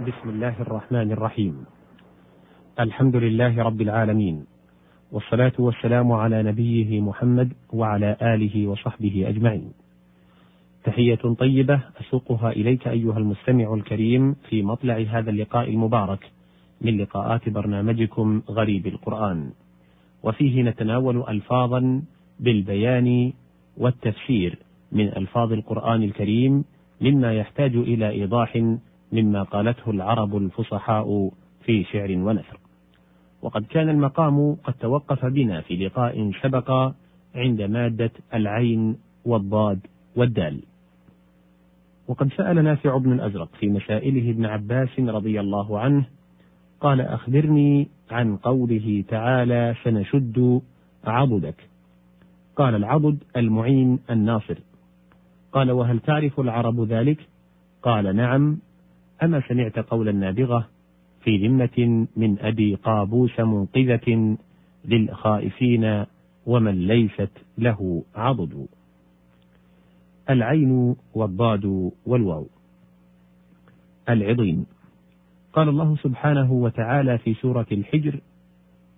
بسم الله الرحمن الرحيم. الحمد لله رب العالمين والصلاة والسلام على نبيه محمد وعلى آله وصحبه أجمعين. تحية طيبة أسوقها إليك أيها المستمع الكريم في مطلع هذا اللقاء المبارك من لقاءات برنامجكم غريب القرآن. وفيه نتناول ألفاظا بالبيان والتفسير من ألفاظ القرآن الكريم مما يحتاج إلى إيضاح مما قالته العرب الفصحاء في شعر ونثر. وقد كان المقام قد توقف بنا في لقاء سبق عند مادة العين والضاد والدال. وقد سأل نافع بن الأزرق في مسائله ابن عباس رضي الله عنه قال أخبرني عن قوله تعالى سنشد عضدك قال العضد المعين الناصر قال وهل تعرف العرب ذلك قال نعم أما سمعت قول النابغة في ذمة من أبي قابوس منقذة للخائفين ومن ليست له عضد. العين والضاد والواو. العظيم. قال الله سبحانه وتعالى في سورة الحجر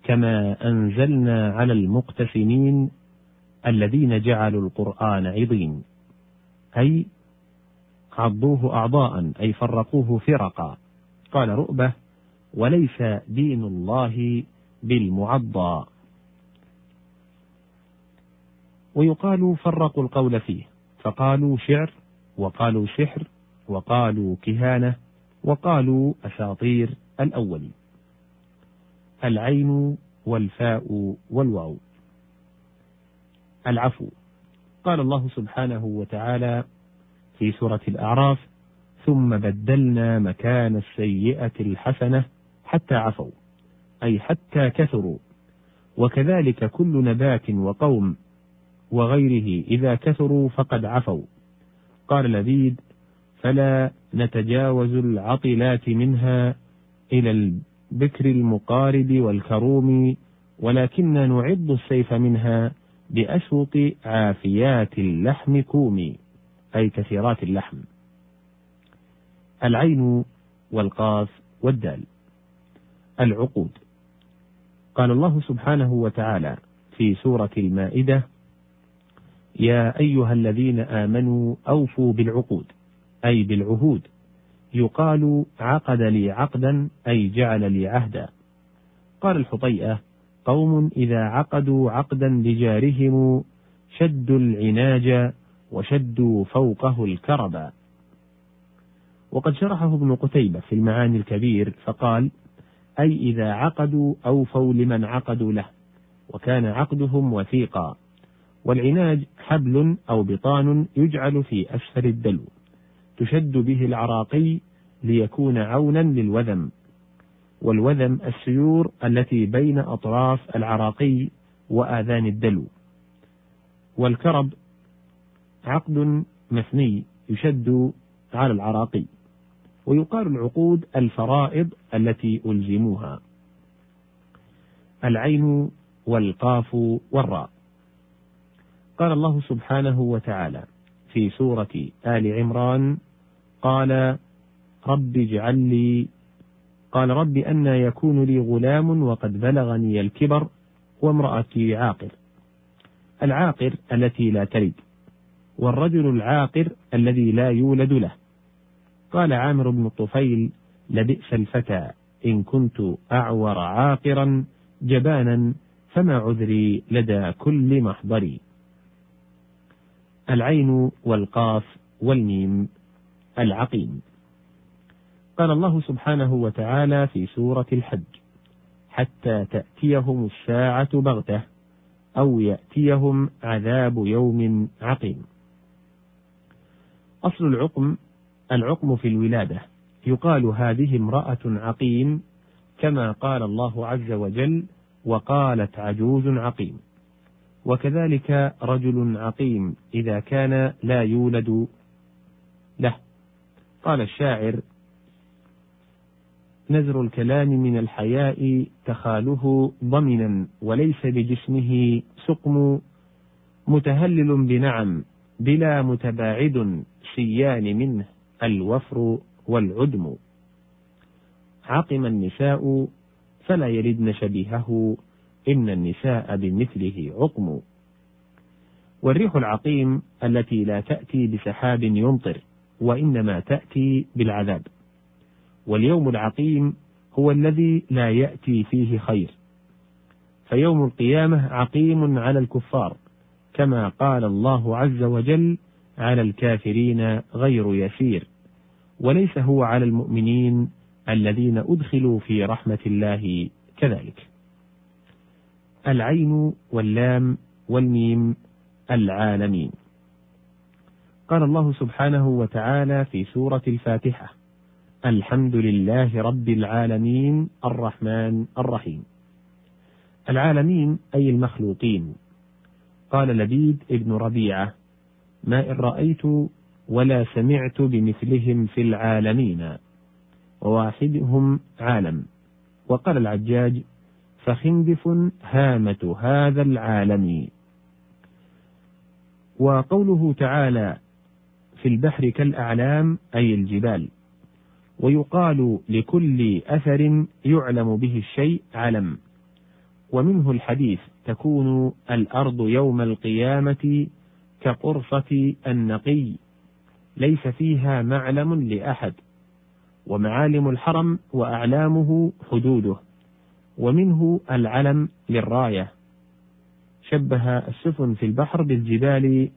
كما أنزلنا على المقتسمين الذين جعلوا القرآن عظيم. أي عضوه أعضاء أي فرقوه فرقا. قال رؤبة وليس دين الله بالمعضى. ويقال فرقوا القول فيه. فقالوا شعر. وقالوا سحر وقالوا كهانة. وقالوا أساطير الأولين. العين والفاء والواو. العفو. قال الله سبحانه وتعالى في سورة الأعراف ثم بدلنا مكان السيئة الحسنة حتى عفوا أي حتى كثروا وكذلك كل نبات وقوم وغيره إذا كثروا فقد عفوا. قال لبيد فلا نتجاوز العطلات منها إلى البكر المقارب والكروم ولكن نعض السيف منها بأسوق عافيات اللحم كومي. أي كثيرات اللحم. العين والقاف والدال. العقود. قال الله سبحانه وتعالى في سورة المائدة يا أيها الذين آمنوا أوفوا بالعقود أي بالعهود. يقال عقد لي عقدا أي جعل لي عهدا. قال الحطيئة قوم إذا عقدوا عقدا لجارهم شدوا العناج وشدوا فوقه الكربا وقد شرحه ابن قتيبة في المعاني الكبير فقال أي إذا عقدوا أوفوا لمن عقدوا له وكان عقدهم وثيقا. والعناج حبل أو بطان يجعل في أسفل الدلو تشد به العراقي ليكون عونا للوذم. والوذم السيور التي بين أطراف العراقي وآذان الدلو. والكرب عقد مثني يشد على العراقي ويقال العقود الفرائض التي ألزموها. العين والقاف والراء. قال الله سبحانه وتعالى في سورة آل عمران قال رب اجعل لي قال رب أن يكون لي غلام وقد بلغني الكبر وامرأتي عاقر. العاقر التي لا تلد. والرجل العاقر الذي لا يولد له. قال عامر بن الطفيل لبئس الفتى إن كنت أعور عاقرا جبانا فما عذري لدى كل محضري. العين والقاف والميم العقيم. قال الله سبحانه وتعالى في سورة الحج حتى تأتيهم الساعة بغتة أو يأتيهم عذاب يوم عقيم. أصل العقم العقم في الولادة. يقال هذه امرأة عقيم كما قال الله عز وجل وقالت عجوز عقيم وكذلك رجل عقيم إذا كان لا يولد له. قال الشاعر نزر الكلام من الحياء تخاله ضمنا وليس بجسمه سقم متهلل بنعم بلا متباعد سيان منه الوفر والعدم. عقم النساء فلا يلدن شبيهه إن النساء بمثله عقم. والريح العقيم التي لا تأتي بسحاب يمطر وإنما تأتي بالعذاب. واليوم العقيم هو الذي لا يأتي فيه خير. فيوم القيامة عقيم على الكفار. كما قال الله عز وجل على الكافرين غير يسير. وليس هو على المؤمنين الذين أدخلوا في رحمة الله كذلك. العين واللام والميم العالمين. قال الله سبحانه وتعالى في سورة الفاتحة الحمد لله رب العالمين الرحمن الرحيم. العالمين أي المخلوقين. قال لبيد ابن ربيعة ما إن رأيت ولا سمعت بمثلهم في العالمين وواحدهم عالم. وقال العجاج فخندف هامة هذا العالم. وقوله تعالى في البحر كالأعلام أي الجبال ويقال لكل أثر يعلم به الشيء علم ومنه الحديث تكون الأرض يوم القيامة كقرصة النقي ليس فيها معلم لأحد ومعالم الحرم وأعلامه حدوده ومنه العلم للراية. شبه السفن في البحر بالجبال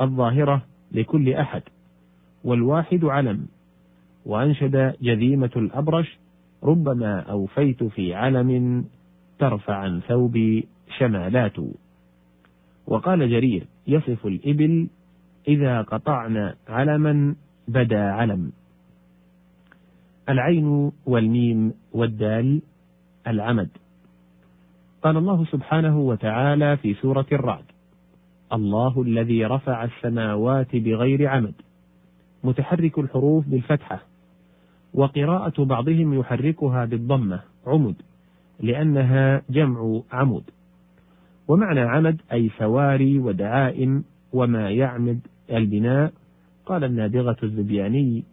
الظاهرة لكل أحد والواحد علم وأنشد جذيمة الأبرش ربما أوفيت في علم ترفع عن ثوبي شمالات. وقال جرير يصف الإبل إذا قطعن علما بدا علم. العين والميم والدال العمد. قال الله سبحانه وتعالى في سورة الرعد الله الذي رفع السماوات بغير عمد. متحرك الحروف بالفتحة وقراءة بعضهم يحركها بالضمة عمد. لأنها جمع عمود ومعنى عمد أي سواري ودعائم وما يعمد البناء قال النابغة الزبياني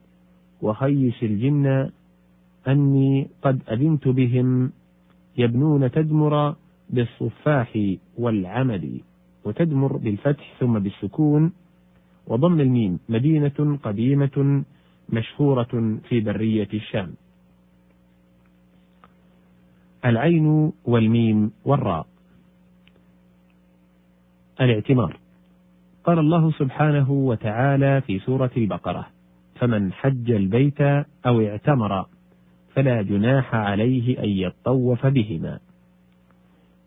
وخيش الجن أني قد أذنت بهم يبنون تدمر بالصفاح والعمد وتدمر بالفتح ثم بالسكون وضم الميم مدينة قديمة مشهورة في برية الشام. العين والميم والراء. الاعتمار. قال الله سبحانه وتعالى في سورة البقرة: فمن حج البيت أو اعتمر فلا جناح عليه أن يطوف بهما.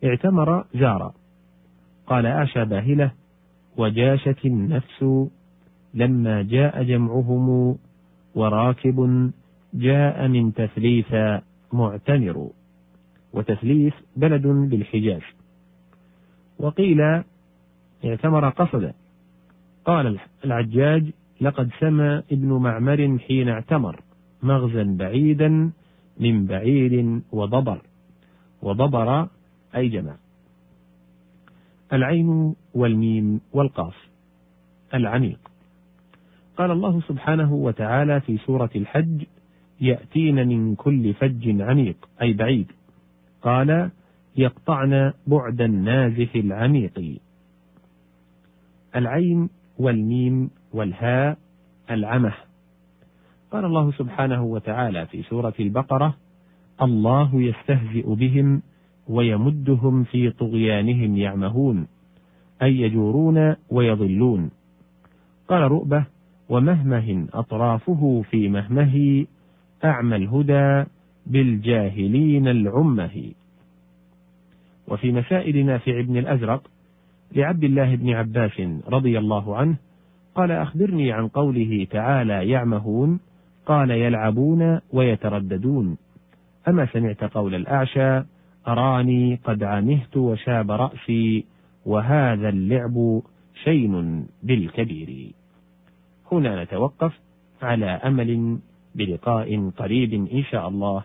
اعتمر زار. قال أعشى باهلة وجاشت النفس لما جاء جمعهم وراكب جاء من تثليث معتمر وتثليث بلد بالحجاز. وقيل اعتمر قصد قال العجاج لقد سمى ابن معمر حين اعتمر مغزا بعيدا من بعيد وضبر. وضبر أي جمع. العين والميم والقاف. العميق. قال الله سبحانه وتعالى في سورة الحج يأتين من كل فج عميق. أي بعيد. قال يقطعن بعد النازف العميق. العين والميم والهاء العمه. قال الله سبحانه وتعالى في سورة البقرة الله يستهزئ بهم ويمدهم في طغيانهم يعمهون أي يجورون ويضلون. قال رؤبة ومهمه أطرافه في مهمه أعمى الهدى بالجاهلين العمة. وفي مسائل نافع بن الأزرق لعبد الله بن عباس رضي الله عنه قال أخبرني عن قوله تعالى يعمهون قال يلعبون ويترددون. أما سمعت قول الأعشى أراني قد عمهت وشاب رأسي وهذا اللعب شين بالكبير. هنا نتوقف على أمل بلقاء قريب إن شاء الله.